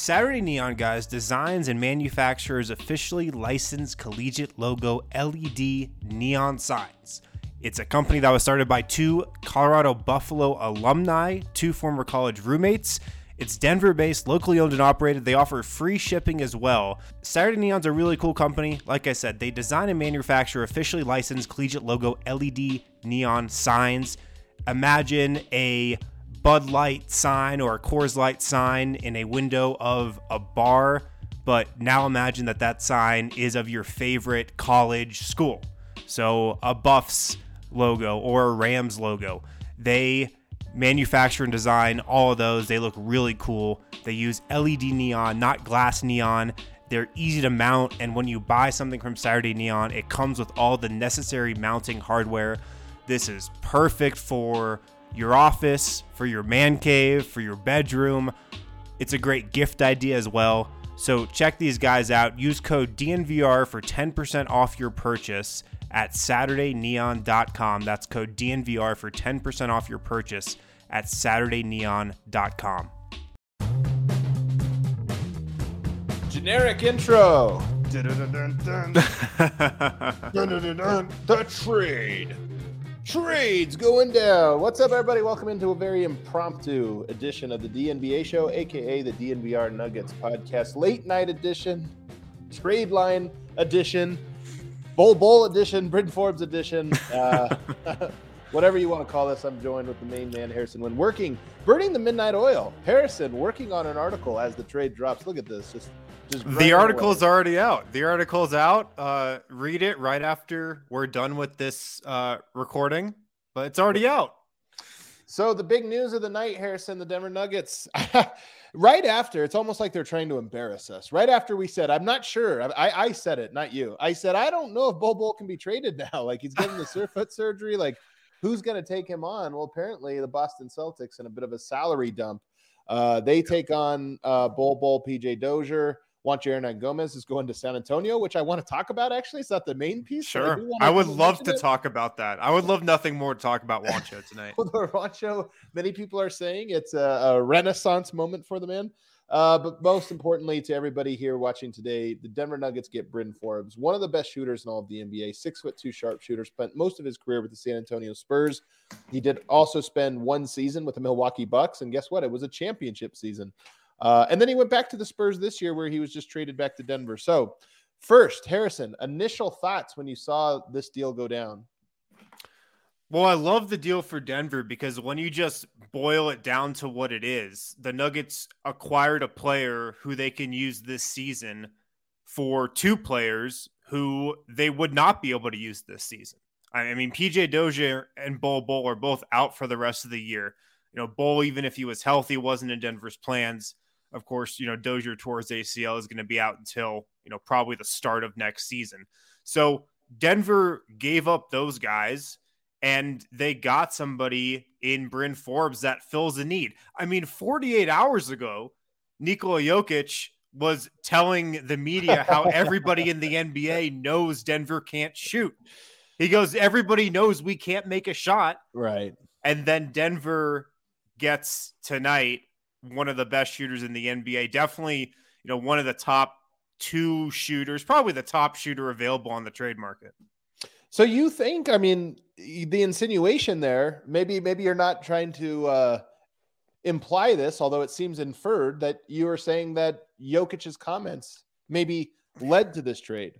Saturday Neon, guys, designs and manufactures officially licensed collegiate logo LED neon signs. It's a company that was started by two Colorado Buffalo alumni, two former college roommates. It's Denver based, locally owned and operated. They offer free shipping as well. Saturday Neon's a really cool company. Like I said, they design and manufacture officially licensed collegiate logo LED neon signs. Imagine a Bud Light sign or a Coors Light sign in a window of a bar, but now imagine that that sign is of your favorite college school. So a Buffs logo or a Rams logo. They manufacture and design all of those. They look really cool. They use LED neon, not glass neon. They're easy to mount, and when you buy something from Saturday Neon, it comes with all the necessary mounting hardware. This is perfect for your office, for your man cave, for your bedroom. It's a great gift idea as well. So check these guys out. Use code DNVR for 10% off your purchase at SaturdayNeon.com. That's code DNVR for 10% off your purchase at SaturdayNeon.com. Generic intro. Dun, dun, dun, the trade. Trades going down. What's up, everybody? Welcome into a very impromptu edition of the DNVR show, aka the DNVR Nuggets podcast, late night edition, trade line edition, Bol Bol edition, Bryn Forbes edition. Uh, whatever you want to call this, I'm joined with the main man, Harrison Wind working, burning the midnight oil. Harrison working on an article as the trade drops. Look at this. Just the article is already out. The article is out. Uh, read it right after we're done with this uh, recording, but it's already out. So the big news of the night, Harrison, the Denver Nuggets. right after, it's almost like they're trying to embarrass us. Right after we said, I'm not sure. I, I said it, not you. I said, I don't know if Bol Bol can be traded now. Like he's getting the foot surgery. Like who's going to take him on? Well, apparently the Boston Celtics in a bit of a salary dump. Uh, they take on uh, Bol Bol, PJ Dozier. Juancho Hernangomez is going to San Antonio, which I want to talk about. Actually, it's not the main piece. Sure, I, I would love to it. talk about that. I would love nothing more to talk about Juancho tonight. well, the Juancho, many people are saying it's a, a renaissance moment for the man. Uh, but most importantly, to everybody here watching today, the Denver Nuggets get Bryn Forbes, one of the best shooters in all of the NBA, six foot two sharpshooter, spent most of his career with the San Antonio Spurs. He did also spend one season with the Milwaukee Bucks, and guess what? It was a championship season. Uh, and then he went back to the Spurs this year, where he was just traded back to Denver. So, first, Harrison, initial thoughts when you saw this deal go down? Well, I love the deal for Denver because when you just boil it down to what it is, the Nuggets acquired a player who they can use this season for two players who they would not be able to use this season. I mean, PJ Dozier and Bol Bol are both out for the rest of the year. You know, Bol, even if he was healthy, wasn't in Denver's plans. Of course, you know, Dozier towards ACL is going to be out until, you know, probably the start of next season. So Denver gave up those guys and they got somebody in Bryn Forbes that fills a need. I mean, 48 hours ago, Nikola Jokic was telling the media how everybody in the NBA knows Denver can't shoot. He goes, Everybody knows we can't make a shot. Right. And then Denver gets tonight one of the best shooters in the NBA. Definitely, you know, one of the top two shooters, probably the top shooter available on the trade market. So you think, I mean, the insinuation there, maybe maybe you're not trying to uh imply this, although it seems inferred that you are saying that Jokic's comments maybe led to this trade.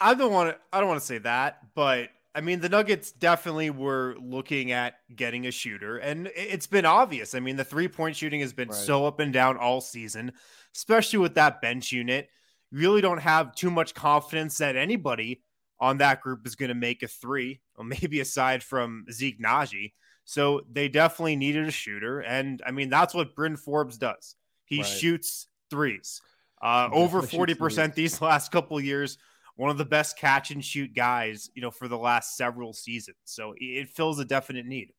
I don't want to. I don't want to say that, but I mean, the Nuggets definitely were looking at getting a shooter, and it's been obvious. I mean, the three point shooting has been right. so up and down all season, especially with that bench unit. You really don't have too much confidence that anybody on that group is going to make a three, or maybe aside from Zeke Nnaji. So they definitely needed a shooter. And I mean, that's what Bryn Forbes does. He right. shoots threes. Uh, over 40% these last couple years one of the best catch and shoot guys, you know, for the last several seasons. So it fills a definite need.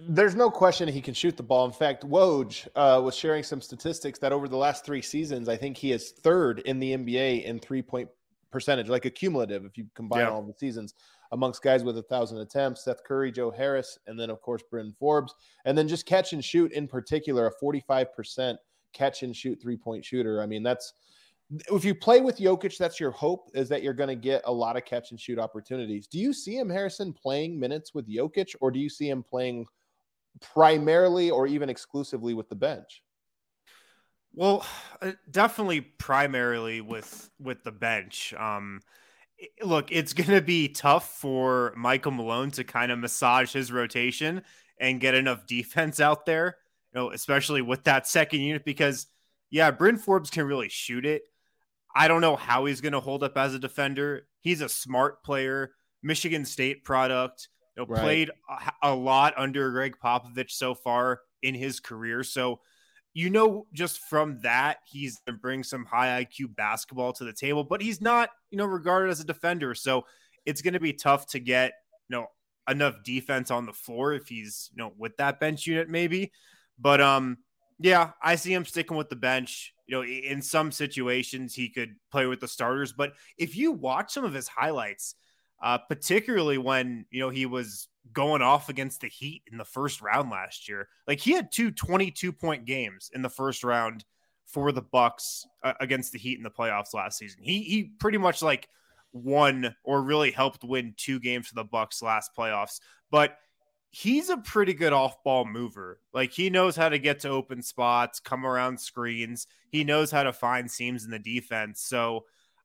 There's no question he can shoot the ball. In fact, Woj uh, was sharing some statistics that over the last three seasons, I think he is third in the NBA in three point percentage, like a cumulative, if you combine yeah. all the seasons amongst guys with a thousand attempts, Seth Curry, Joe Harris, and then of course Bryn Forbes, and then just catch and shoot in particular, a 45% catch and shoot three point shooter. I mean, that's if you play with Jokic, that's your hope is that you're going to get a lot of catch and shoot opportunities. Do you see him, Harrison, playing minutes with Jokic, or do you see him playing primarily or even exclusively with the bench? Well, uh, definitely primarily with with the bench. Um, look, it's going to be tough for Michael Malone to kind of massage his rotation and get enough defense out there, you know, especially with that second unit because yeah, Bryn Forbes can really shoot it. I don't know how he's going to hold up as a defender. He's a smart player, Michigan State product. You know, right. played a, a lot under Gregg Popovich so far in his career. So, you know, just from that, he's going to bring some high IQ basketball to the table, but he's not, you know, regarded as a defender. So it's going to be tough to get, you know, enough defense on the floor if he's, you know, with that bench unit, maybe. But, um, yeah, I see him sticking with the bench. You know, in some situations he could play with the starters, but if you watch some of his highlights, uh, particularly when you know he was going off against the Heat in the first round last year, like he had two 22 point games in the first round for the Bucks uh, against the Heat in the playoffs last season. He he pretty much like won or really helped win two games for the Bucks last playoffs, but he's a pretty good off ball mover. Like he knows how to get to open spots, come around screens. He knows how to find seams in the defense. So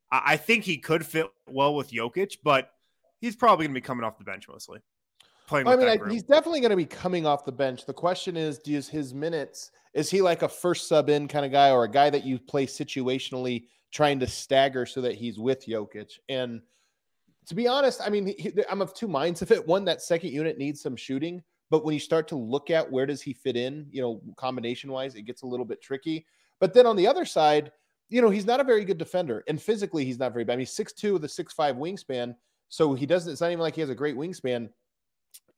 I think he could fit well with Jokic, but he's probably going to be coming off the bench mostly. Playing I mean, I, he's definitely going to be coming off the bench. The question is, does his minutes, is he like a first sub in kind of guy or a guy that you play situationally trying to stagger so that he's with Jokic? And to be honest, I mean, he, I'm of two minds of it. One, that second unit needs some shooting, but when you start to look at where does he fit in, you know, combination wise, it gets a little bit tricky. But then on the other side, you know, he's not a very good defender, and physically he's not very bad. I mean, six two with a six five wingspan, so he doesn't. It's not even like he has a great wingspan.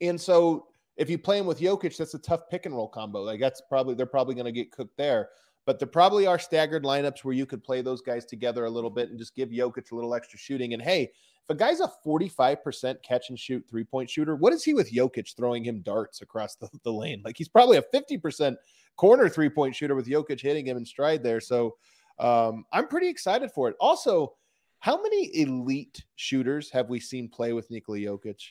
And so if you play him with Jokic, that's a tough pick and roll combo. Like that's probably they're probably going to get cooked there. But there probably are staggered lineups where you could play those guys together a little bit and just give Jokic a little extra shooting. And hey, if a guy's a 45% catch and shoot three point shooter, what is he with Jokic throwing him darts across the, the lane? Like he's probably a 50% corner three point shooter with Jokic hitting him in stride there. So um, I'm pretty excited for it. Also, how many elite shooters have we seen play with Nikola Jokic?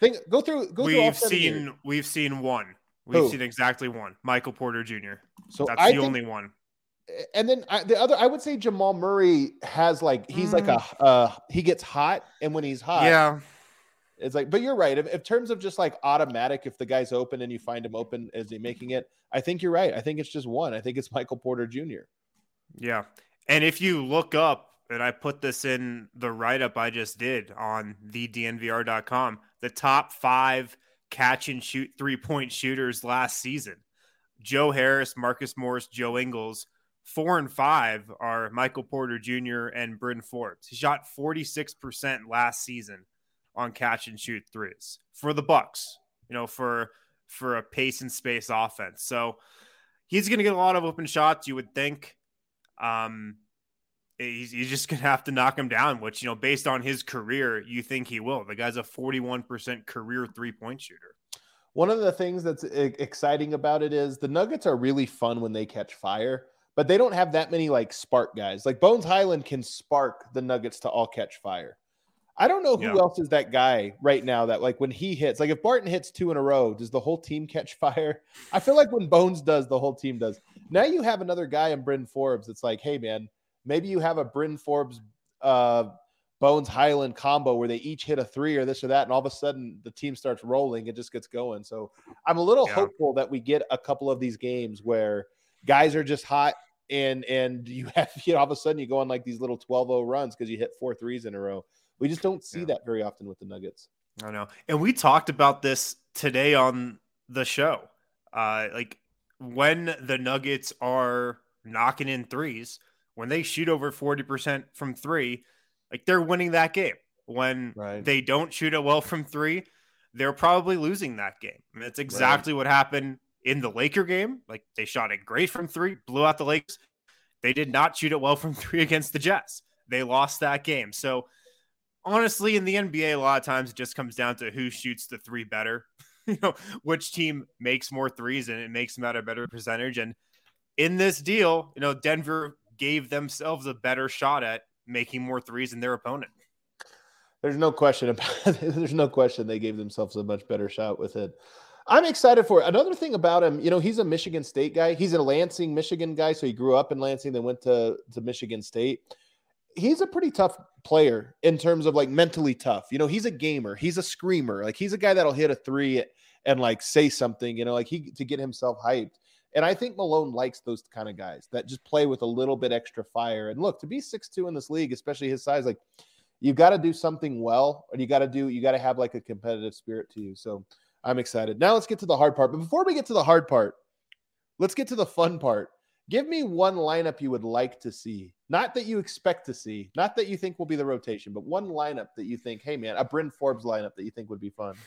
Think, go through. Go we've through seen. We've seen one. We've Who? seen exactly one. Michael Porter Jr. So that's I the think, only one. And then I, the other, I would say Jamal Murray has like he's mm. like a mm. uh he gets hot, and when he's hot, yeah, it's like. But you're right. If, in terms of just like automatic, if the guy's open and you find him open, is he making it? I think you're right. I think it's just one. I think it's Michael Porter Jr. Yeah, and if you look up, and I put this in the write up I just did on the DNVR.com, the top five catch and shoot three point shooters last season. Joe Harris, Marcus Morris, Joe Ingles. Four and five are Michael Porter Jr. and Bryn Forbes. He shot 46% last season on catch and shoot threes for the Bucks, you know, for for a pace and space offense. So he's going to get a lot of open shots, you would think. Um, he's, he's just going to have to knock him down, which, you know, based on his career, you think he will. The guy's a 41% career three point shooter. One of the things that's exciting about it is the Nuggets are really fun when they catch fire, but they don't have that many like spark guys. Like Bones Hyland can spark the Nuggets to all catch fire. I don't know who yeah. else is that guy right now that like when he hits, like if Barton hits two in a row, does the whole team catch fire? I feel like when Bones does, the whole team does. Now you have another guy in Bryn Forbes. It's like, hey man, maybe you have a Bryn Forbes, uh, Bones Hyland combo where they each hit a three or this or that, and all of a sudden the team starts rolling, it just gets going. So I'm a little Yeah. hopeful that we get a couple of these games where guys are just hot and and you have you know all of a sudden you go on like these little 12-0 runs because you hit four threes in a row. We just don't see Yeah. that very often with the Nuggets. I know. And we talked about this today on the show. Uh, like when the Nuggets are knocking in threes, when they shoot over 40% from three, like they're winning that game. When Right. they don't shoot it well from three, they're probably losing that game. And that's exactly what happened in the Laker game. Like they shot it great from three, blew out the Lakers. They did not shoot it well from three against the Jets. They lost that game. So honestly, in the NBA, a lot of times it just comes down to who shoots the three better. you know, which team makes more threes and it makes them at a better percentage. And in this deal, you know, Denver gave themselves a better shot at making more threes than their opponent. There's no question about there's no question they gave themselves a much better shot with it. I'm excited for it. Another thing about him, you know, he's a Michigan State guy. He's a Lansing, Michigan guy. So he grew up in Lansing, then went to, to Michigan State. He's a pretty tough player in terms of like mentally tough. You know, he's a gamer, he's a screamer. Like he's a guy that'll hit a three and like say something, you know, like he to get himself hyped. And I think Malone likes those kind of guys that just play with a little bit extra fire. And look, to be six two in this league, especially his size, like you've got to do something well, and you got to do you got to have like a competitive spirit to you. So I'm excited. Now let's get to the hard part. But before we get to the hard part, let's get to the fun part. Give me one lineup you would like to see. Not that you expect to see, not that you think will be the rotation, but one lineup that you think, hey man, a Bryn Forbes lineup that you think would be fun.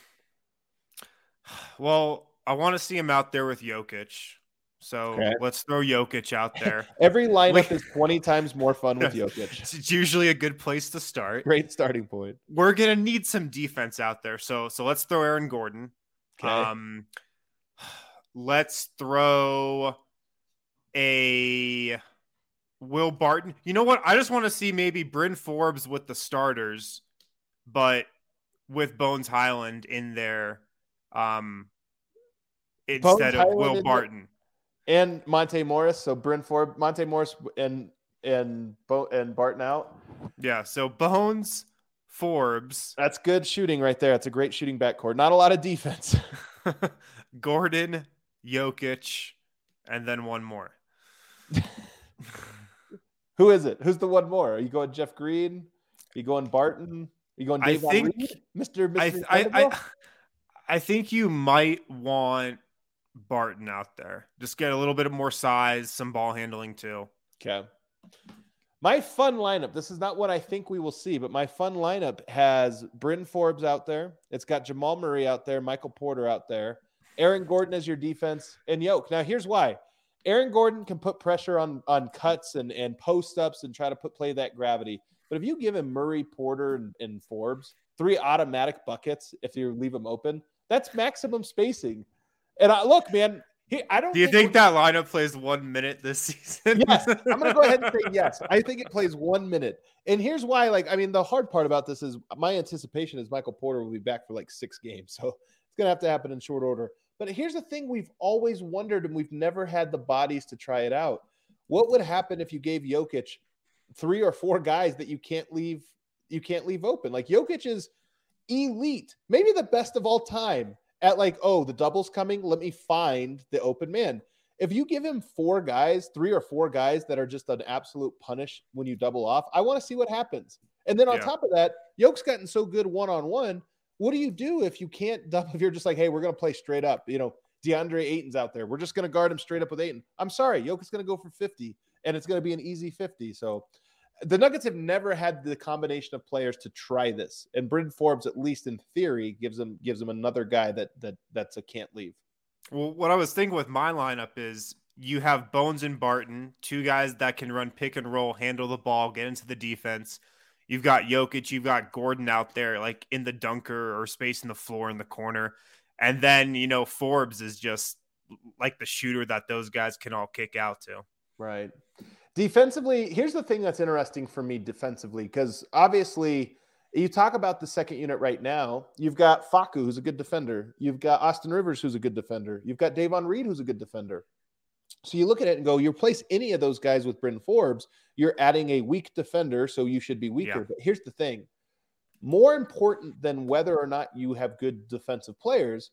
Well, I want to see him out there with Jokic. So Okay. let's throw Jokic out there. Every lineup is 20 times more fun with Jokic. it's usually a good place to start. Great starting point. We're gonna need some defense out there. So so let's throw Aaron Gordon. Okay. Um, let's throw a Will Barton. You know what? I just want to see maybe Bryn Forbes with the starters, but with Bones Hyland in there, um, instead of Hyland Will Barton. there? And Monte Morris. So Bryn Forbes, Monte Morris, and and Bo, and Barton out. Yeah. So Bones, Forbes, That's good shooting right there. It's a great shooting backcourt. Not a lot of defense. Gordon, Jokic, and then one more. Who is it? Who's the one more? Are you going Jeff Green? Are you going Barton? Are you going I think-? Mr. Mr. I, I, I, I think you might want Barton out there. Just get a little bit of more size, some ball handling too. Okay. My fun lineup. This is not what I think we will see, but my fun lineup has Bryn Forbes out there. It's got Jamal Murray out there, Michael Porter out there, Aaron Gordon as your defense, and Yoke. Now, here's why. Aaron Gordon can put pressure on on cuts and and post ups and try to put play that gravity. But if you give him Murray, Porter, and, and Forbes three automatic buckets, if you leave them open, that's maximum spacing. And I look, man, he, I don't. Do you we're- think that lineup plays one minute this season? yes, I'm going to go ahead and say yes. I think it plays one minute. And here's why. Like, I mean, the hard part about this is my anticipation is Michael Porter will be back for like six games. So it's going to have to happen in short order. But here's the thing we've always wondered, and we've never had the bodies to try it out. What would happen if you gave Jokic three or four guys that you can't leave you can't leave open? Like Jokic is elite, maybe the best of all time at like, oh, the double's coming. Let me find the open man. If you give him four guys, three or four guys that are just an absolute punish when you double off, I want to see what happens. And then on Yeah. top of that, Yoke's gotten so good one on one. What do you do if you can't double? If you're just like, hey, we're going to play straight up, you know, DeAndre Ayton's out there. We're just going to guard him straight up with Ayton. I'm sorry, Yoke is going to go for 50, and it's going to be an easy 50. So the Nuggets have never had the combination of players to try this, and Bryn Forbes, at least in theory, gives them gives them another guy that that that's a can't leave. Well, what I was thinking with my lineup is you have Bones and Barton, two guys that can run pick and roll, handle the ball, get into the defense. You've got Jokic, you've got Gordon out there, like in the dunker or space in the floor in the corner. And then, you know, Forbes is just like the shooter that those guys can all kick out to. Right. Defensively, here's the thing that's interesting for me defensively, because obviously you talk about the second unit right now. You've got Facu, who's a good defender. You've got Austin Rivers, who's a good defender. You've got Davon Reed, who's a good defender. So you look at it and go, you replace any of those guys with Bryn Forbes, you're adding a weak defender, so you should be weaker. Yeah. But here's the thing more important than whether or not you have good defensive players,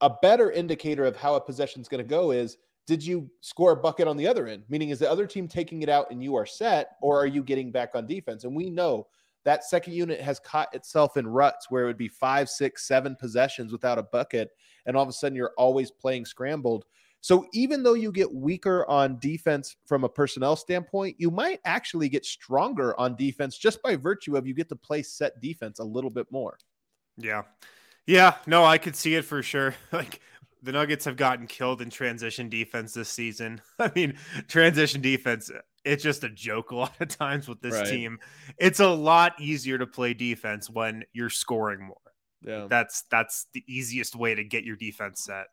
a better indicator of how a possession is going to go is did you score a bucket on the other end? Meaning, is the other team taking it out and you are set, or are you getting back on defense? And we know that second unit has caught itself in ruts where it would be five, six, seven possessions without a bucket. And all of a sudden, you're always playing scrambled. So even though you get weaker on defense from a personnel standpoint, you might actually get stronger on defense just by virtue of you get to play set defense a little bit more. Yeah. Yeah, no, I could see it for sure. Like the Nuggets have gotten killed in transition defense this season. I mean, transition defense, it's just a joke a lot of times with this Right. team. It's a lot easier to play defense when you're scoring more. Yeah. That's that's the easiest way to get your defense set.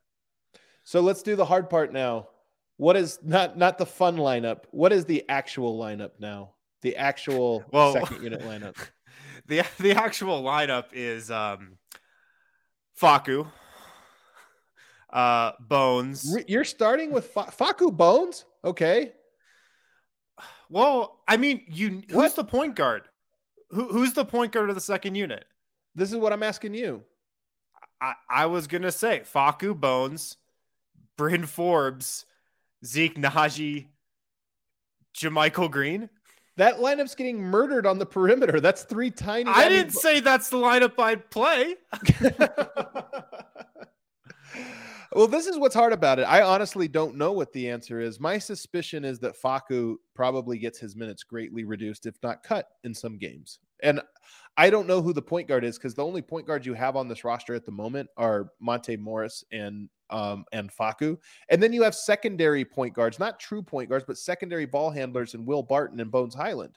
So let's do the hard part now. What is not not the fun lineup? What is the actual lineup now? The actual Well- second unit lineup. The the actual lineup is um Facu, uh Bones. You're starting with Fa- Facu Bones, okay? Well, I mean, you who's What? the point guard? Who, who's the point guard of the second unit? This is what I'm asking you. I, I was gonna say Facu Bones, Bryn Forbes, Zeke Nnaji, JaMychal Green. That lineup's getting murdered on the perimeter. That's three tiny. I didn't means- say that's the lineup I'd play. well, this is what's hard about it. I honestly don't know what the answer is. My suspicion is that Facu probably gets his minutes greatly reduced, if not cut, in some games. And I don't know who the point guard is because the only point guards you have on this roster at the moment are Monte Morris and um, and Facu, and then you have secondary point guards, not true point guards, but secondary ball handlers and Will Barton and Bones Hyland.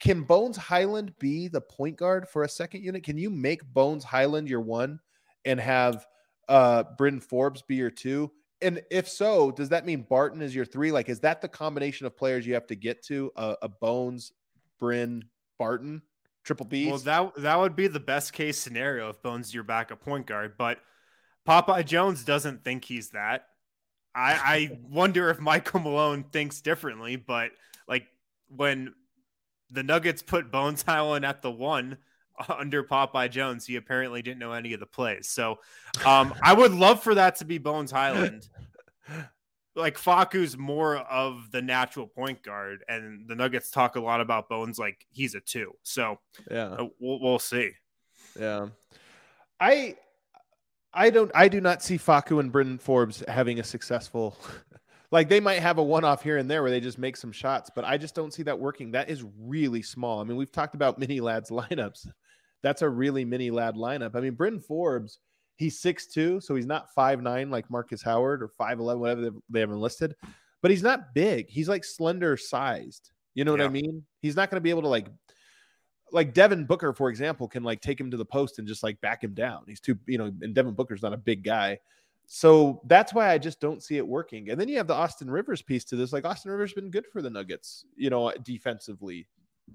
Can Bones Hyland be the point guard for a second unit? Can you make Bones Hyland your one and have uh Bryn Forbes be your two? And if so, does that mean Barton is your three? Like, is that the combination of players you have to get to? A, a Bones, Bryn, Barton, triple B. Well, that that would be the best case scenario if Bones is your backup point guard, but Popeye Jones doesn't think he's that. I, I wonder if Michael Malone thinks differently, but like when the Nuggets put Bones Hyland at the one under Popeye Jones, he apparently didn't know any of the plays. So um, I would love for that to be Bones Hyland. Like Facu's more of the natural point guard, and the Nuggets talk a lot about Bones like he's a two. So yeah. uh, we'll, we'll see. Yeah. I I don't I do not see Facu and Brendan Forbes having a successful like they might have a one-off here and there where they just make some shots, but I just don't see that working. That is really small. I mean, we've talked about mini lads lineups. That's a really mini lad lineup. I mean, Brendan Forbes, he's 6'2, so he's not 5'9 like Markus Howard or 5'11, whatever they- they have enlisted, but he's not big. He's like slender sized. You know what I mean? He's not going to be able to like like Devin Booker, for example, can like take him to the post and just like back him down. He's too, you know, and Devin Booker's not a big guy. So that's why I just don't see it working. And then you have the Austin Rivers piece to this. Like Austin Rivers been good for the Nuggets, you know, defensively.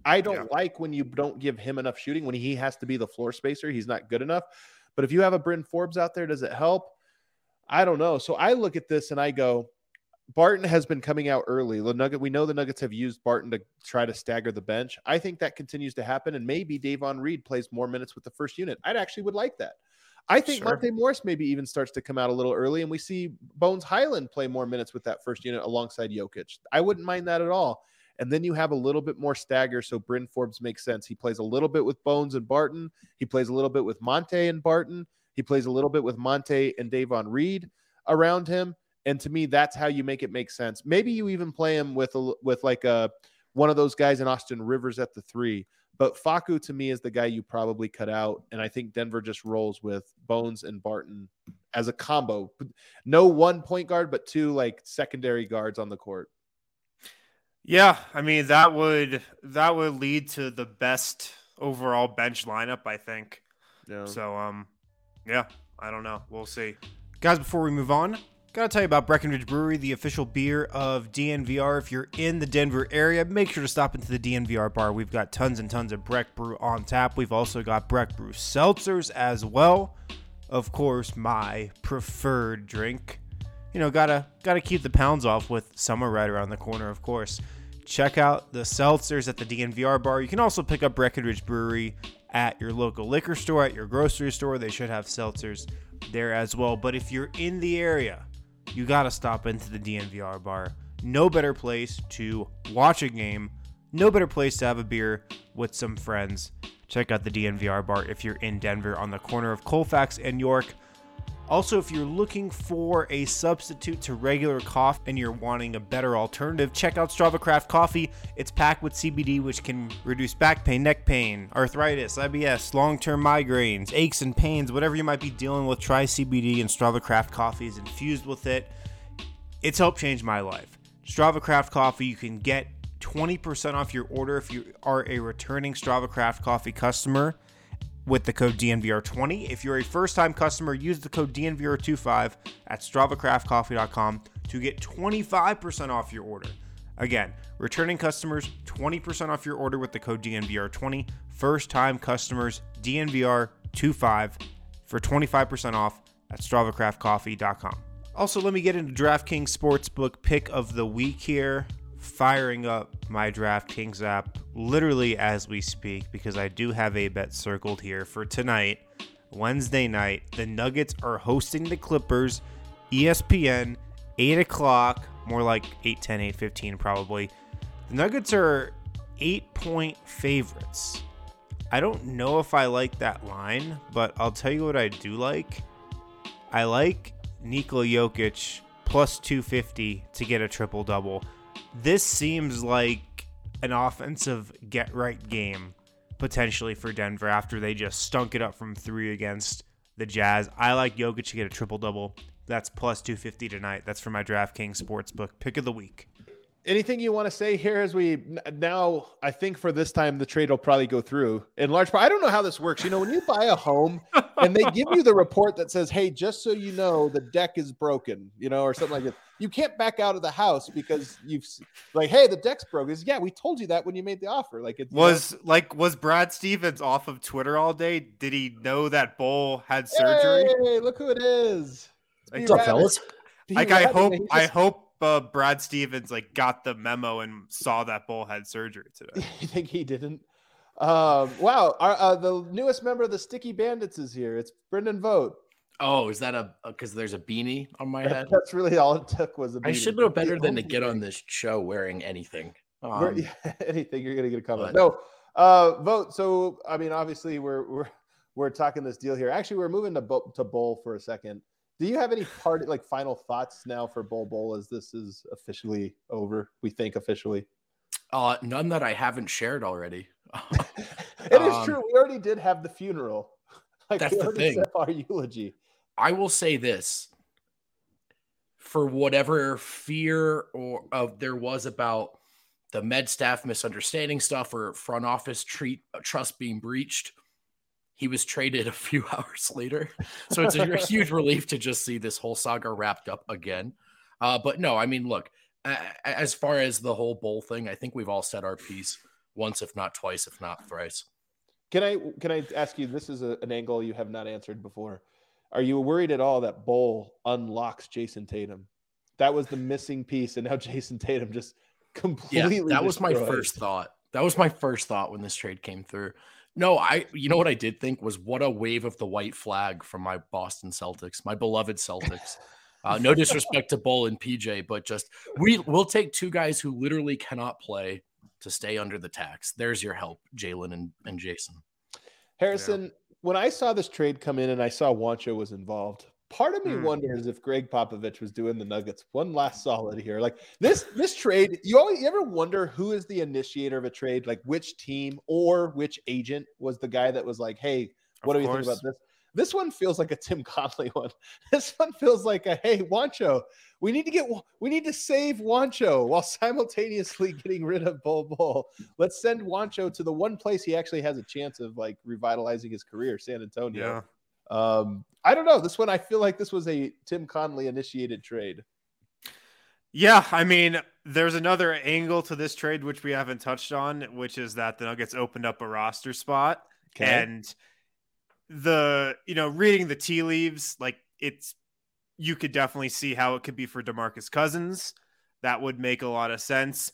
I don't Yeah. like when you don't give him enough shooting when he has to be the floor spacer. He's not good enough. But if you have a Bryn Forbes out there, does it help? I don't know. So I look at this and I go, Barton has been coming out early. The Nugget, we know the Nuggets have used Barton to try to stagger the bench. I think that continues to happen, and maybe Davon Reed plays more minutes with the first unit. I'd actually would like that. I think Sure. Monte Morris maybe even starts to come out a little early, and we see Bones Hyland play more minutes with that first unit alongside Jokic. I wouldn't mind that at all. And then you have a little bit more stagger, so Bryn Forbes makes sense. He plays a little bit with Bones and Barton. He plays a little bit with Monte and Barton. He plays a little bit with Monte and Davon Reed around him. And to me, that's how you make it make sense. Maybe you even play him with a with like a one of those guys in Austin Rivers at the three. But Facu to me is the guy you probably cut out, and I think Denver just rolls with Bones and Barton as a combo. No one point guard, but two like secondary guards on the court. Yeah, I mean that would that would lead to the best overall bench lineup, I think. Yeah. So um yeah, I don't know. We'll see. Guys, before we move on, gotta tell you about Breckenridge Brewery, the official beer of DNVR. If you're in the Denver area, make sure to stop into the DNVR bar. We've got tons and tons of Breck Brew on tap. We've also got Breck Brew seltzers as well. Of course, my preferred drink. You know, gotta gotta keep the pounds off with summer right around the corner, of course. Check out the seltzers at the DNVR bar. You can also pick up Breckenridge Brewery at your local liquor store, at your grocery store. They should have seltzers there as well. But if you're in the area, you gotta stop into the DNVR bar. No better place to watch a game. No better place to have a beer with some friends. Check out the DNVR bar if you're in Denver on the corner of Colfax and York. Also, if you're looking for a substitute to regular coffee and you're wanting a better alternative, check out Strava Craft Coffee. It's packed with CBD, which can reduce back pain, neck pain, arthritis, IBS, long term migraines, aches and pains, whatever you might be dealing with. Try CBD and Strava Craft Coffee is infused with it. It's helped change my life. Strava Craft Coffee, you can get 20% off your order if you are a returning Strava Craft Coffee customer with the code DNVR20. If you're a first time customer, use the code DNVR25 at StravaCraftCoffee.com to get 25% off your order. Again, returning customers, 20% off your order with the code DNVR20. First time customers, DNVR25 for 25% off at StravaCraftCoffee.com. Also, let me get into DraftKings Sportsbook pick of the week here firing up my DraftKings app literally as we speak because I do have a bet circled here for tonight, Wednesday night. The Nuggets are hosting the Clippers, ESPN, 8 o'clock, more like 8 10, 8 15 probably. The Nuggets are eight point favorites. I don't know if I like that line, but I'll tell you what I do like. I like Nikola Jokic plus 250 to get a triple double this seems like an offensive get right game potentially for Denver after they just stunk it up from three against the Jazz. I like Jokic to get a triple double. That's plus 250 tonight. That's for my DraftKings Sportsbook pick of the week. Anything you want to say here as we now? I think for this time the trade will probably go through in large part. I don't know how this works. You know, when you buy a home and they give you the report that says, "Hey, just so you know, the deck is broken," you know, or something like that you can't back out of the house because you've like, hey, the deck's broken. Yeah, we told you that when you made the offer. Like it was you know, like was Brad Stevens off of Twitter all day? Did he know that Bol had surgery? Hey, look who it is. What's up, fellas? Like I hope. I hope uh, Brad Stevens like got the memo and saw that Bol had surgery today. you think he didn't? Um, wow, Our, uh, the newest member of the Sticky Bandits is here. It's Brendan Vogt. Oh, is that a because there's a beanie on my head? That's really all it took was a beanie. I should know better than to get on this show wearing anything. Um, anything you're gonna get a comment. But, no, uh, Vogt. So I mean, obviously we're we're we're talking this deal here. Actually, we're moving to to Bol for a second. Do you have any part like final thoughts now for Bol Bol as this is officially over? We think officially. Uh, none that I haven't shared already. it um, is true. We already did have the funeral. Like that's the thing. Our eulogy. I will say this for whatever fear or of there was about the med staff misunderstanding stuff or front office treat uh, trust being breached he was traded a few hours later so it's a, huge relief to just see this whole saga wrapped up again uh, but no i mean look as far as the whole Bol thing i think we've all said our piece once if not twice if not thrice can i can i ask you this is a, an angle you have not answered before are you worried at all that Bol unlocks Jayson Tatum? That was the missing piece, and now Jayson Tatum just completely. Yeah, that was my first thought. That was my first thought when this trade came through. No, I. You know what I did think was what a wave of the white flag from my Boston Celtics, my beloved Celtics. Uh, no disrespect to Bol and PJ, but just we will take two guys who literally cannot play to stay under the tax. There's your help, Jalen and, and Jayson. Harrison, when I saw this trade come in and I saw Juancho was involved, part of me mm. wonders if Gregg Popovich was doing the Nuggets one last solid here. Like this this trade, you always you ever wonder who is the initiator of a trade, like which team or which agent was the guy that was like, "Hey, what of do you think about this?" This one feels like a Tim Conley one. This one feels like a hey, Juancho, we need to get we need to save Juancho while simultaneously getting rid of Bol Bol. Let's send Juancho to the one place he actually has a chance of like revitalizing his career, San Antonio. Yeah. Um, I don't know. This one I feel like this was a Tim Connelly initiated trade. Yeah, I mean, there's another angle to this trade which we haven't touched on, which is that the Nuggets opened up a roster spot okay. and the you know reading the tea leaves like it's you could definitely see how it could be for Demarcus Cousins. That would make a lot of sense.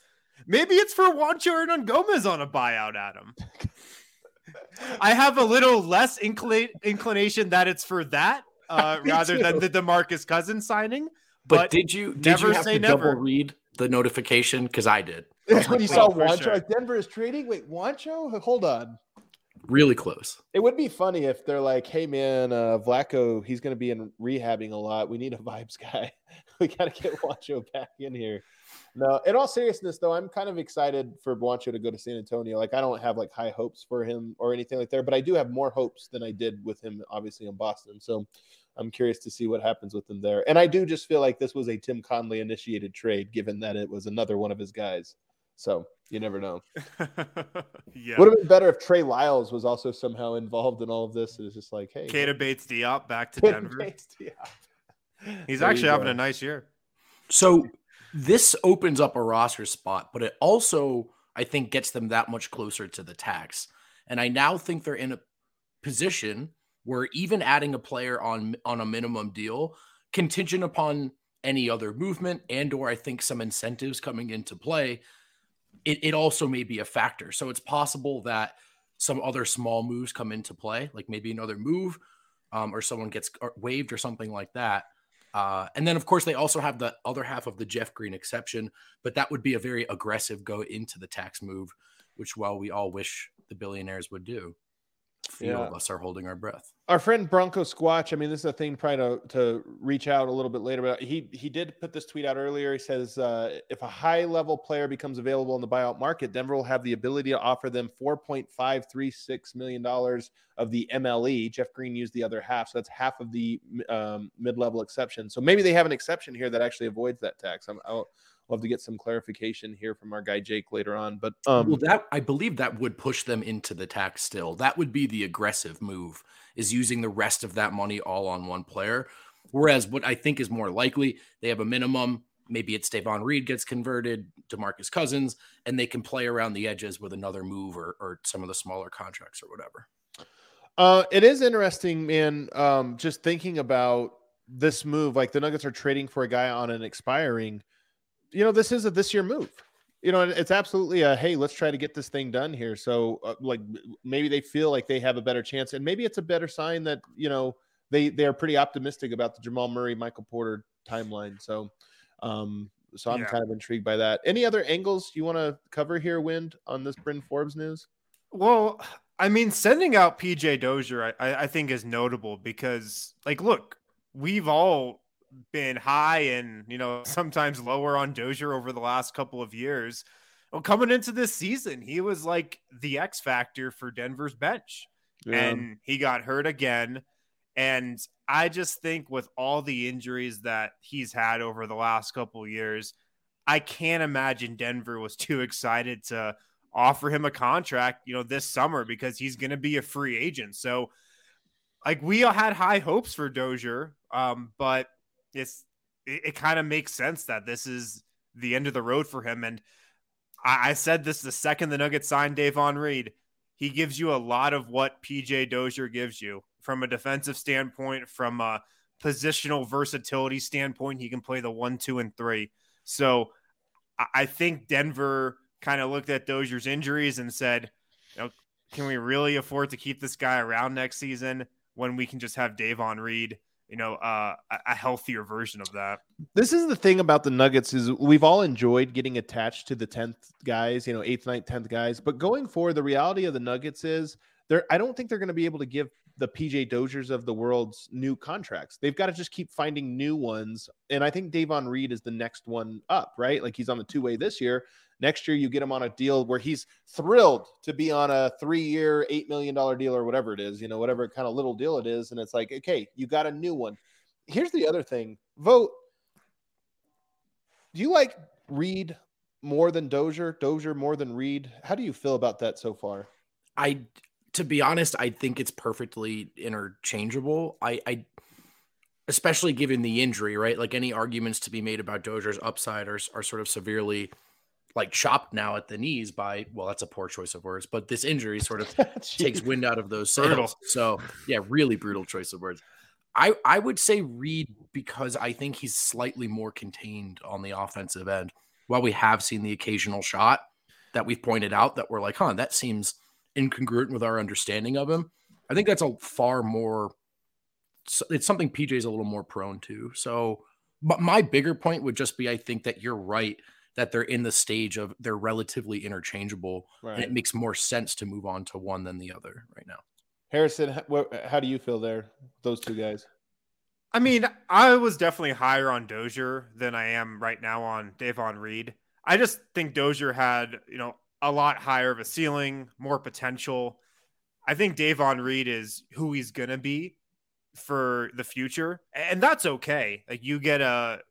Maybe it's for Juancho Hernan Gomez on a buyout, Adam. I have a little less inclina- inclination that it's for that uh, rather than the Demarcus Cousins signing. But, But did you did never you have say to never. double read the notification? Because I did. when you saw for Juancho, sure. like Denver is trading. Wait, Juancho? Hold on. Really close. It would be funny if they're like, "Hey, man, uh, Vlatko, he's going to be in rehabbing a lot. We need a vibes guy. we got to get Juancho back in here." No, in all seriousness, though, I'm kind of excited for Juancho to go to San Antonio. Like, I don't have like high hopes for him or anything like that, but I do have more hopes than I did with him, obviously in Boston. So, I'm curious to see what happens with him there. And I do just feel like this was a Tim Connelly initiated trade, given that it was another one of his guys. So you never know. yeah. Would have been better if Trey Lyles was also somehow involved in all of this. It was just like, hey, Keita Bates Diop back to Keita Denver. Bates, yeah. He's There actually having a nice year. So this opens up a roster spot, but it also, I think, gets them that much closer to the tax. And I now think they're in a position where even adding a player on on a minimum deal, contingent upon any other movement and or I think some incentives coming into play, it, it also may be a factor. So it's possible that some other small moves come into play, like maybe another move, um, or someone gets waived or something like that. Uh, and then, of course, they also have the other half of the Jeff Green exception, but that would be a very aggressive go into the tax move, which, while we all wish the billionaires would do, few Yeah. of us are holding our breath. Our friend Bronco Squatch. I mean, this is a thing probably to, to reach out a little bit later, but he he did put this tweet out earlier. He says, uh, if a high level player becomes available in the buyout market, Denver will have the ability to offer them four point five three six million dollars of the MLE. Jeff Green used the other half, so that's half of the um, mid level exception. So maybe they have an exception here that actually avoids that tax. I'm, I'll love to get some clarification here from our guy Jake later on. But um, well, that I believe that would push them into the tax still. That would be the aggressive move, is using the rest of that money all on one player. Whereas what I think is more likely, they have a minimum. Maybe it's Davon Reed gets converted, Demarcus Cousins, and they can play around the edges with another move or, or some of the smaller contracts or whatever. Uh, it is interesting, man. Um, just thinking about this move, like the Nuggets are trading for a guy on an expiring. You know, this is a this year move. You know, it's absolutely a hey, let's try to get this thing done here. So, uh, like, maybe they feel like they have a better chance, and maybe it's a better sign that you know they they are pretty optimistic about the Jamal Murray, Michael Porter timeline. So, um, so I'm Yeah. kind of intrigued by that. Any other angles you want to cover here, Wind, on this Bryn Forbes news? Well, I mean, sending out PJ Dozier, I, I think, is notable because, like, look, we've all been high and you know sometimes lower on Dozier over the last couple of years. Well, coming into this season, he was like the X factor for Denver's bench, and he got hurt again. And I just think with all the injuries that he's had over the last couple of years, I can't imagine Denver was too excited to offer him a contract, you know, this summer because he's going to be a free agent. So, like, we all had high hopes for Dozier, um, but it's it, it kind of makes sense that this is the end of the road for him. And I, I said this the second the Nuggets signed Davon Reed. He gives you a lot of what PJ Dozier gives you from a defensive standpoint, from a positional versatility standpoint. He can play the one, two, and three. So I- think Denver kind of looked at Dozier's injuries and said, you know, can we really afford to keep this guy around next season when we can just have Davon Reed, you know, uh, a, healthier version of that? this is the thing about the Nuggets is we've all enjoyed getting attached to the 10th guys, you know, 8th, 9th, 10th guys, but going forward the reality of the Nuggets is they're I don't think they're going to be able to give the PJ Doziers of the world's new contracts. They've got to just keep finding new ones and I think Davon Reed is the next one up, right? Like he's on the two-way this year. Next year you get him on a deal where he's thrilled to be on a 3-year, 8 million dollar deal or whatever it is, you know, whatever kind of little deal it is and it's like, okay, you got a new one. Here's the other thing. Vogt do you like Reed more than Dozier? Dozier more than Reed? How do you feel about that so far? I, to be honest, I think it's perfectly interchangeable. I, I, especially given the injury, right? Like any arguments to be made about Dozier's upside are, are sort of severely like chopped now at the knees by, well, that's a poor choice of words, but this injury sort of takes wind out of those Brutal. sails. So yeah, really brutal choice of words. I I would say Reed because I think he's slightly more contained on the offensive end. While we have seen the occasional shot that we've pointed out that we're like, huh, that seems incongruent with our understanding of him. I think that's a far more. It's something PJ is a little more prone to. So, but my bigger point would just be, I think that you're right that they're in the stage of they're relatively interchangeable, right. and it makes more sense to move on to one than the other right now. Harrison, how do you feel there? Those two guys. I mean, I was definitely higher on Dozier than I am right now on Davon Reed. I just think Dozier had, you know, a lot higher of a ceiling, more potential. I think Davon Reed is who he's gonna be for the future, and that's okay. Like you get a,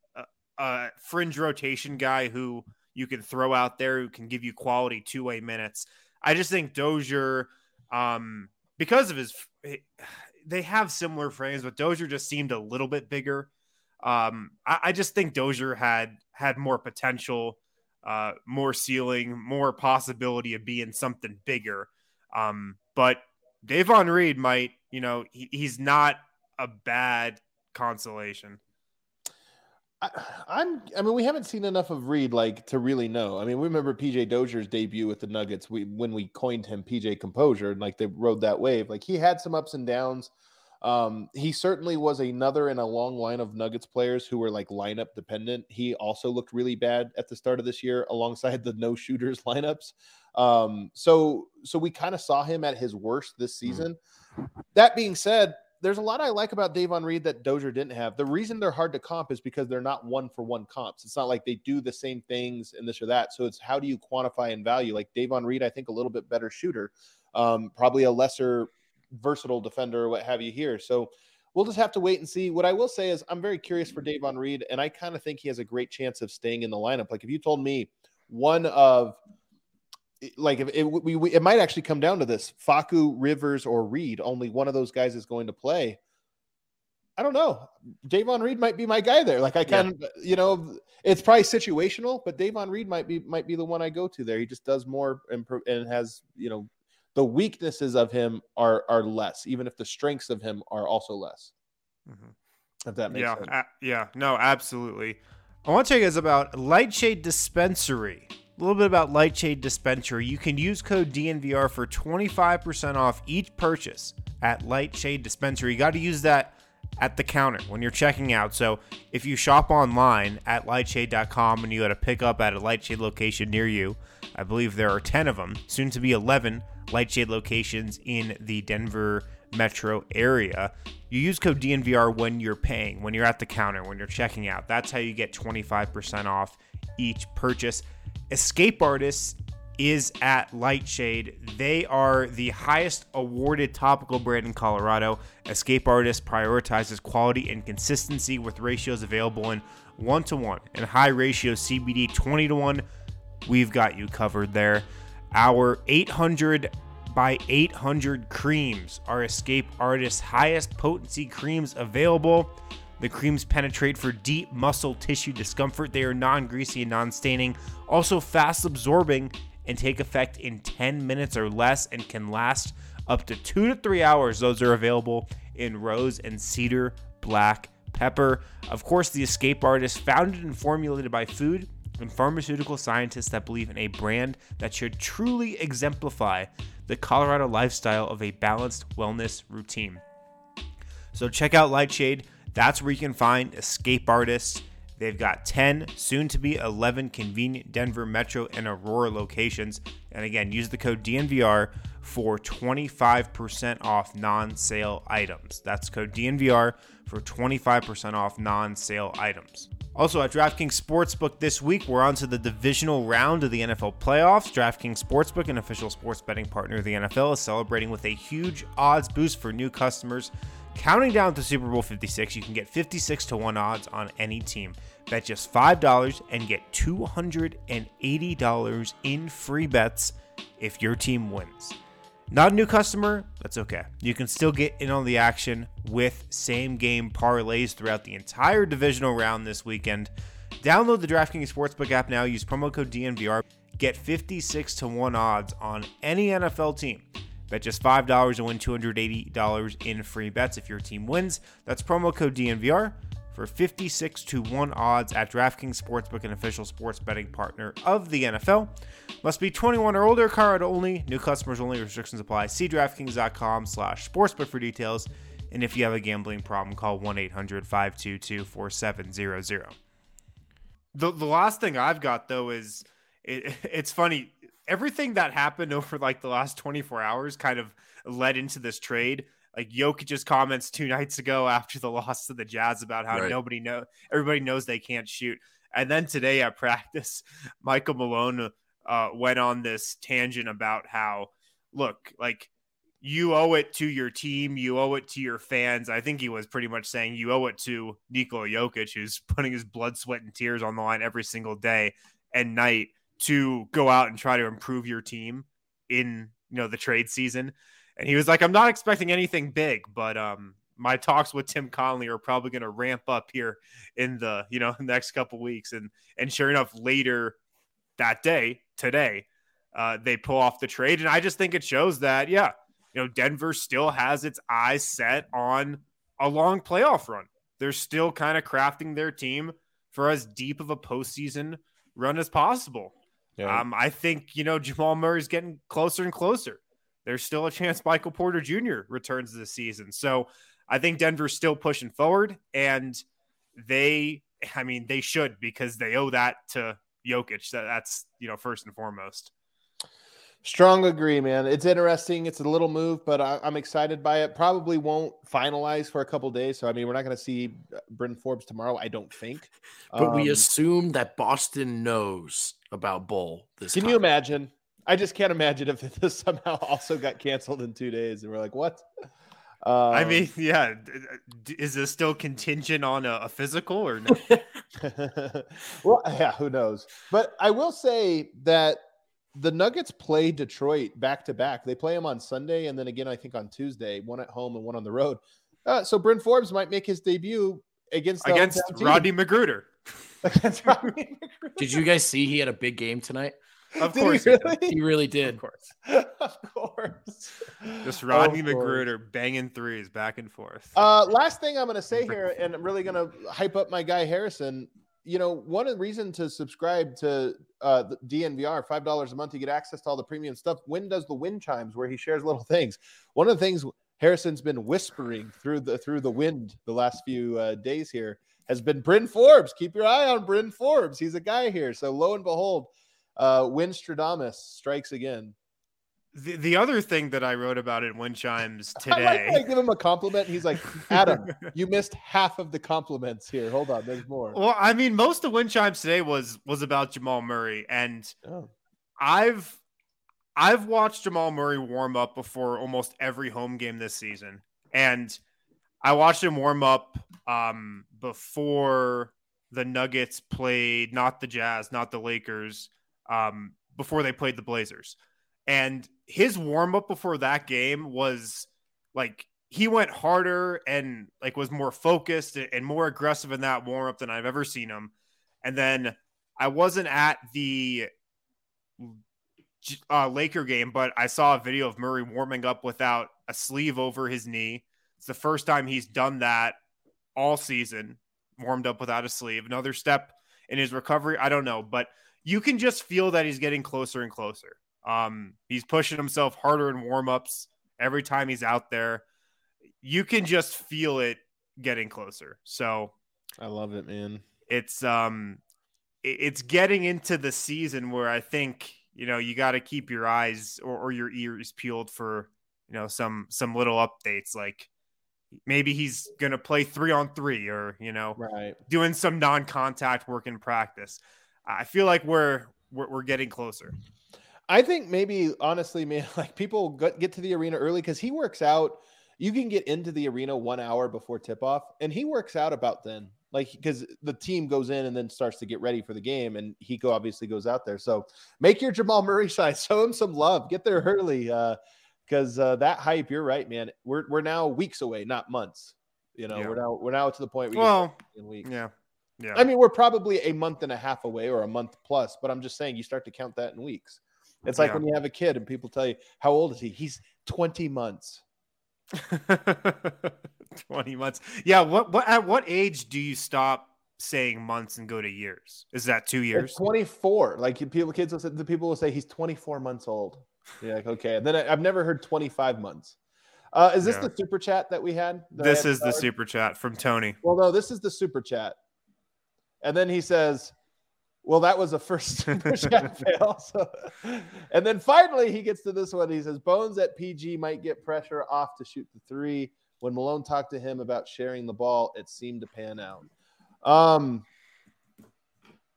a, fringe rotation guy who you can throw out there who can give you quality two way minutes. I just think Dozier, um, because of his, they have similar frames, but Dozier just seemed a little bit bigger. Um, I, I just think Dozier had had more potential, uh, more ceiling, more possibility of being something bigger. Um, but Davon Reed might, you know, he, he's not a bad consolation. I, am I mean, we haven't seen enough of Reed like to really know. I mean, we remember PJ Dozier's debut with the Nuggets. We when we coined him PJ Composure, and like they rode that wave. Like he had some ups and downs. Um, he certainly was another in a long line of Nuggets players who were like lineup dependent. He also looked really bad at the start of this year alongside the no shooters lineups. Um, so so we kind of saw him at his worst this mm. season. Mm-hmm. That being said, there's a lot I like about Davon Reed that Dozier didn't have. The reason they're hard to comp is because they're not one for one comps. It's not like they do the same things and this or that. So it's how do you quantify and value? Like Davon Reed, I think a little bit better shooter, um, probably a lesser versatile defender, or what have you here. So we'll just have to wait and see. What I will say is I'm very curious for Davon Reed, and I kind of think he has a great chance of staying in the lineup. Like if you told me one of like if it, we, we, it might actually come down to this Facu, Rivers, or Reed. Only one of those guys is going to play. I don't know. Davon Reed might be my guy there. Like I kind yeah. of, you know, it's probably situational, but Davon Reed might be might be the one I go to there. He just does more and, and has, you know, the weaknesses of him are are less, even if the strengths of him are also less. Mm-hmm. If that makes yeah, sense. A- yeah, no, absolutely. I want to tell you guys about Lightshade Dispensary a little bit about Lightshade Dispensary. You can use code DNVR for 25% off each purchase at Lightshade Dispensary. You got to use that at the counter when you're checking out. So if you shop online at lightshade.com and you got to pick up at a Lightshade location near you, I believe there are 10 of them, soon to be 11 Lightshade locations in the Denver metro area. You use code DNVR when you're paying, when you're at the counter, when you're checking out. That's how you get 25% off each purchase. Escape Artists is at Lightshade. They are the highest awarded topical brand in Colorado. Escape Artists prioritizes quality and consistency with ratios available in 1 to 1 and high ratio CBD 20 to 1. We've got you covered there. Our 800 by 800 creams are Escape Artists' highest potency creams available. The creams penetrate for deep muscle tissue discomfort. They are non greasy and non staining, also fast absorbing and take effect in 10 minutes or less and can last up to two to three hours. Those are available in rose and cedar black pepper. Of course, the Escape Artist, founded and formulated by food and pharmaceutical scientists that believe in a brand that should truly exemplify the Colorado lifestyle of a balanced wellness routine. So check out Lightshade. That's where you can find escape artists. They've got 10, soon to be 11 convenient Denver Metro and Aurora locations. And again, use the code DNVR for 25% off non sale items. That's code DNVR for 25% off non sale items. Also at DraftKings Sportsbook this week, we're on to the divisional round of the NFL playoffs. DraftKings Sportsbook, an official sports betting partner of the NFL, is celebrating with a huge odds boost for new customers. Counting down to Super Bowl 56, you can get 56 to 1 odds on any team. Bet just $5 and get $280 in free bets if your team wins. Not a new customer? That's okay. You can still get in on the action with same game parlays throughout the entire divisional round this weekend. Download the DraftKings Sportsbook app now. Use promo code DNVR. Get 56 to 1 odds on any NFL team. Bet just $5 and win $280 in free bets if your team wins. That's promo code DNVR for 56 to 1 odds at DraftKings Sportsbook, an official sports betting partner of the NFL. Must be 21 or older, card only, new customers only, restrictions apply. See DraftKings.com slash sportsbook for details. And if you have a gambling problem, call 1 800 522 4700. The the last thing I've got though is it, it's funny. Everything that happened over like the last 24 hours kind of led into this trade. Like Jokic's comments two nights ago after the loss to the Jazz about how Right. nobody know everybody knows they can't shoot. And then today at practice, Michael Malone uh, went on this tangent about how look, like you owe it to your team, you owe it to your fans. I think he was pretty much saying you owe it to Nikola Jokic, who's putting his blood, sweat, and tears on the line every single day and night to go out and try to improve your team in you know the trade season. And he was like, I'm not expecting anything big, but um my talks with Tim Connelly are probably going to ramp up here in the you know next couple weeks. And and sure enough, later that day, today, uh, they pull off the trade. And I just think it shows that, yeah, you know, Denver still has its eyes set on a long playoff run. They're still kind of crafting their team for as deep of a postseason run as possible. Um, I think, you know, Jamal Murray's getting closer and closer. There's still a chance Michael Porter Jr. returns this season. So I think Denver's still pushing forward and they, I mean, they should because they owe that to Jokic. That's, you know, first and foremost. Strong agree, man. It's interesting. It's a little move, but I, I'm excited by it. Probably won't finalize for a couple days. So I mean, we're not going to see Bryn Forbes tomorrow. I don't think. But we Um, assume that Boston knows about Bol this Can time. you imagine? I just can't imagine if this somehow also got canceled in two days, and we're like, what? Um, I mean, yeah. Is this still contingent on a, a physical or no? well, yeah, who knows? But I will say that the Nuggets play Detroit back to back. They play them on Sunday and then again, I think on Tuesday, one at home and one on the road. Uh, so Bryn Forbes might make his debut against against. Rodney McGruder? Against Rodney McGruder. Did you guys see he had a big game tonight? Of Did course, he really? He really of course. of course. Just Rodney Of course. McGruder banging threes back and forth. Uh, last thing I'm going to say here, and I'm really going to hype up my guy Harrison. You know, one of the reason to subscribe to uh, the DNVR, five dollars a month, you get access to all the premium stuff. Win does the wind chimes, where he shares little things. One of the things Harrison's been whispering through the through the wind the last few uh, days here has been Bryn Forbes. Keep your eye on Bryn Forbes. He's a guy here. So lo and behold, uh, Winstradamus strikes again. the, the other thing that I wrote about in Wind Chimes I like today. I give him a compliment. He's like, Adam, you missed half of the compliments here. Hold on, there's more. well, I mean, most of Wind Chimes today was was about Jamal Murray, and Oh. I've I've watched Jamal Murray warm up before almost every home game this season, and I watched him warm up um, before the Nuggets played not the Jazz, not the Lakers, um, before they played the Blazers, and his warm up before that game was like he went harder and like was more focused and more aggressive in that warm up than I've ever seen him, and then I wasn't at the uh, Laker game, but I saw a video of Murray warming up without a sleeve over his knee. It's the first time he's done that all season, warmed up without a sleeve. Another step in his recovery. I don't know, but you can just feel that he's getting closer and closer. Um, he's pushing himself harder in warmups every time he's out there. You can just feel it getting closer. So I love it, man. it's um it's getting into the season where I think you know you got to keep your eyes or, or your ears peeled for you know some some little updates like maybe he's gonna play three on three or you know Right. doing some non-contact work in practice. I feel like we're we're, we're getting closer. I think maybe honestly, man, like people get get to the arena early because he works out. You can get into the arena one hour before tip off, and he works out about then. Like because the team goes in and then starts to get ready for the game, and he obviously goes out there. So make your Jamal Murray side, show him some love, get there early, uh, because uh, that hype. You're right, man. We're we're now weeks away, not months. You know, Yeah. we're now we're now to the point where Well, in weeks. yeah, yeah. I mean, we're probably a month and a half away or a month plus, but I'm just saying you start to count that in weeks. It's like Yeah. when you have a kid and people tell you, How old is he? He's 20 months. 20 months. Yeah. What, what, at what age do you stop saying months and go to years? Is that two years? It's 24. Like people, kids will say, the people will say he's 24 months old. Yeah. Like, okay. And then I, have never heard 25 months. Uh, is this yeah. the super chat that we had? This is the super chat from Tony. Well, no, this is the super chat. And then he says, well, that was a first super chat fail. So, and then finally he gets to this one. He says, Bones at PG might get pressure off to shoot the three. When Malone talked to him about sharing the ball, it seemed to pan out. Um,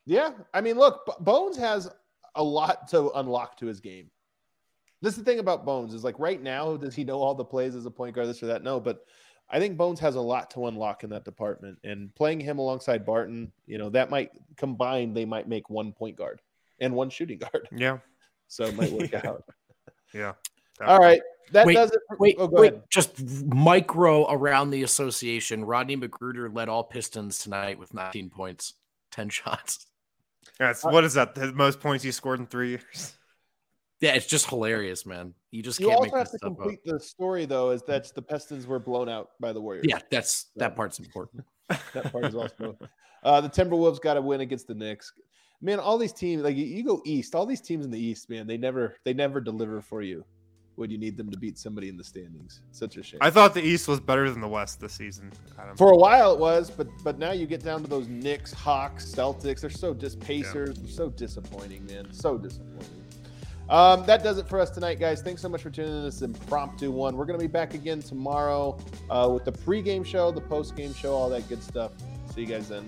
yeah, I mean, look, Bones has a lot to unlock to his game. This is the thing about Bones is like right now, does he know all the plays as a point guard, this or that? No, but I think Bones has a lot to unlock in that department. And playing him alongside Barton, you know, that might combine, they might make one point guard and one shooting guard. Yeah. So it might work out. Yeah. Definitely. All right. That wait, does it. For, wait, oh, wait. Ahead. Just micro around the association. Rodney McGruder led all Pistons tonight with 19 points, 10 shots. That's what is that? The most points he scored in three years. Yeah, it's just hilarious, man. You just you can't also have to complete up. the story though, is that the Pistons were blown out by the Warriors. Yeah, that's so, that part's important. that part is also. Uh, the Timberwolves got to win against the Knicks. Man, all these teams, like you go East, all these teams in the East, man, they never they never deliver for you when you need them to beat somebody in the standings. Such a shame. I thought the East was better than the West this season. For a while it was, but but now you get down to those Knicks, Hawks, Celtics. They're so dis Pacers. Yeah. so disappointing, man. So disappointing. Um, that does it for us tonight, guys. Thanks so much for tuning in this impromptu one. We're going to be back again tomorrow uh, with the pregame show, the postgame show, all that good stuff. See you guys then.